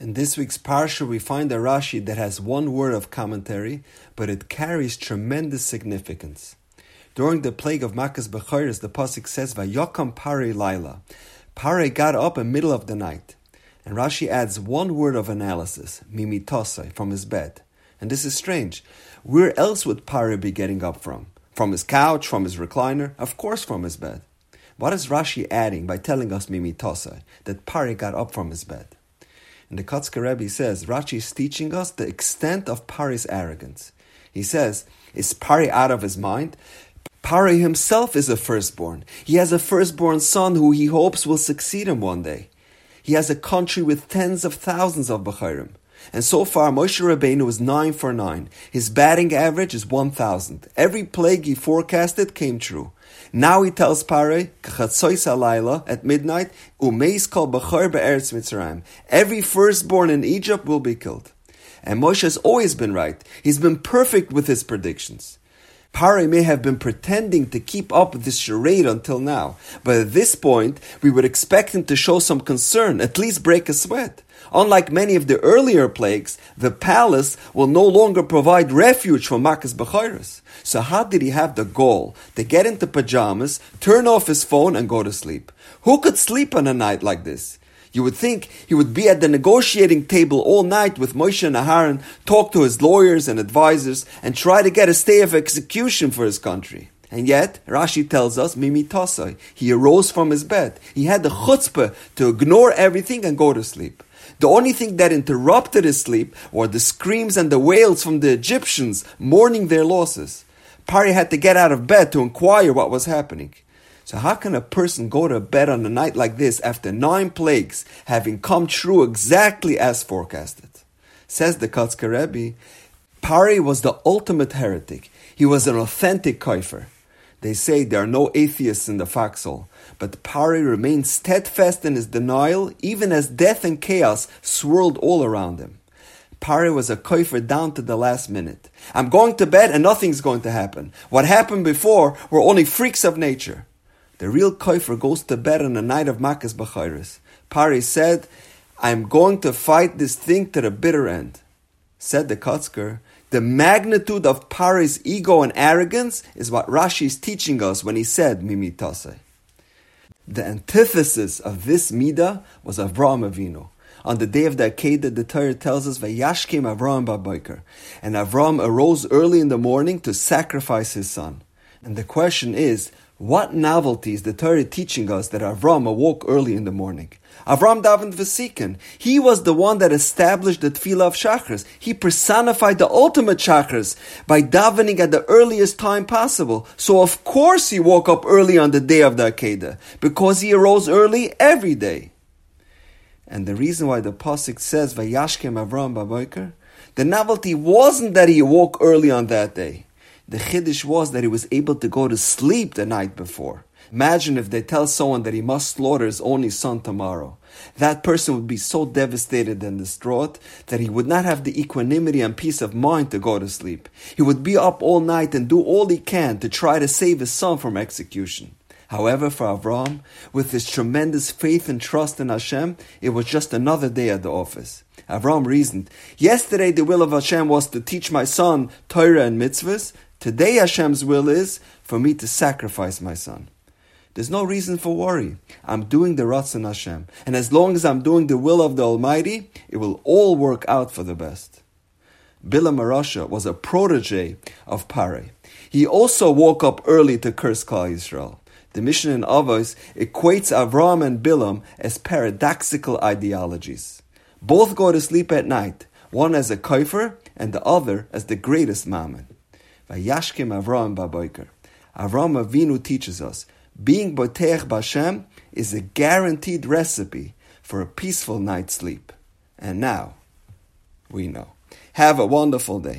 In this week's Parsha, we find a Rashi that has one word of commentary, but it carries tremendous significance. During the plague of Makas Bechoros, the Pasuk says, Vayokam Pare Laila. Pare got up in middle of the night. And Rashi adds one word of analysis, mimitosai, from his bed. And this is strange. Where else would Pare be getting up from? From his couch, from his recliner? Of course from his bed. What is Rashi adding by telling us mimitosai, that Pare got up from his bed? And the Kotzker Rebbe says Rashi is teaching us the extent of Pari's arrogance. He says, Is Pari out of his mind? Pari himself is a firstborn. He has a firstborn son who he hopes will succeed him one day. He has a country with tens of thousands of Bechirim. And so far, Moshe Rabbeinu is 9 for 9. His batting average is 1,000. Every plague he forecasted came true. Now he tells Pare, alayla at midnight, Umeis kol b'chor be'eretz Mitzrayim. Every firstborn in Egypt will be killed. And Moshe has always been right. He's been perfect with his predictions. Pare may have been pretending to keep up this charade until now, but at this point, we would expect him to show some concern, at least break a sweat. Unlike many of the earlier plagues, the palace will no longer provide refuge for Makas Bechoros. So how did he have the gall to get into pajamas, turn off his phone, and go to sleep? Who could sleep on a night like this? You would think he would be at the negotiating table all night with Moshe and Aharon, talk to his lawyers and advisors, and try to get a stay of execution for his country. And yet, Rashi tells us, Mimi Tosai, he arose from his bed. He had the chutzpah to ignore everything and go to sleep. The only thing that interrupted his sleep were the screams and the wails from the Egyptians mourning their losses. Pari had to get out of bed to inquire what was happening. So how can a person go to bed on a night like this after nine plagues having come true exactly as forecasted? Says the Kotzker Rebbe, Pari was the ultimate heretic. He was an authentic kaifer. They say there are no atheists in the foxhole, but Pari remained steadfast in his denial even as death and chaos swirled all around him. Pari was a kaifer down to the last minute. I'm going to bed and nothing's going to happen. What happened before were only freaks of nature. The real kaifer goes to bed on the night of Makas Bechoros. Pari said, I'm going to fight this thing to the bitter end. Said the Kotzker, the magnitude of Pari's ego and arrogance is what Rashi is teaching us when he said Mimitase. The antithesis of this Midah was Avraham Avinu. On the day of the Akedah, the Torah tells us, Vayashkim Avraham Babaikar. And Avraham arose early in the morning to sacrifice his son. And the question is, what novelty is the Torah teaching us that Avram awoke early in the morning? Avram davened v'sikin. He was the one that established the tefillah of Shachris. He personified the ultimate Shachris by davening at the earliest time possible. So of course he woke up early on the day of the Akedah, because he arose early every day. And the reason why the pasuk says Vayashkem Avram Baboiker, the novelty wasn't that he woke early on that day. The chiddush was that he was able to go to sleep the night before. Imagine if they tell someone that he must slaughter his only son tomorrow. That person would be so devastated and distraught that he would not have the equanimity and peace of mind to go to sleep. He would be up all night and do all he can to try to save his son from execution. However, for Avram, with his tremendous faith and trust in Hashem, it was just another day at the office. Avram reasoned, Yesterday the will of Hashem was to teach my son Torah and mitzvahs. Today Hashem's will is for me to sacrifice my son. There's no reason for worry. I'm doing the Ratzon Hashem. And as long as I'm doing the will of the Almighty, it will all work out for the best. Bilam Arasha was a protege of Pare. He also woke up early to curse Klal Yisrael. The Mishnah in Avos equates Avram and Bilam as paradoxical ideologies. Both go to sleep at night, one as a kaifer and the other as the greatest maamin. Vayashkim Avram Baboiker. Avram Avinu teaches us being Boteach Bashem is a guaranteed recipe for a peaceful night's sleep. And now we know. Have a wonderful day.